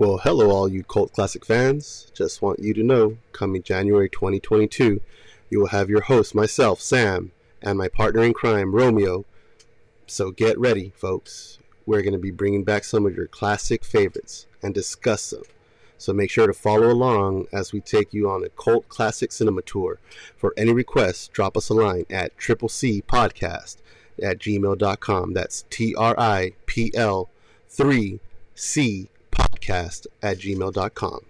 Well, hello, all you cult classic fans. Just want you to know, coming January 2022, you will have your host, myself, Sam, and my partner in crime, Romeo. So get ready, folks. We're going to be bringing back some of your classic favorites and discuss them. So make sure to follow along as we take you on a cult classic cinema tour. For any requests, drop us a line at triple C podcast at gmail.com. That's T R I P L 3 C podcast at gmail.com.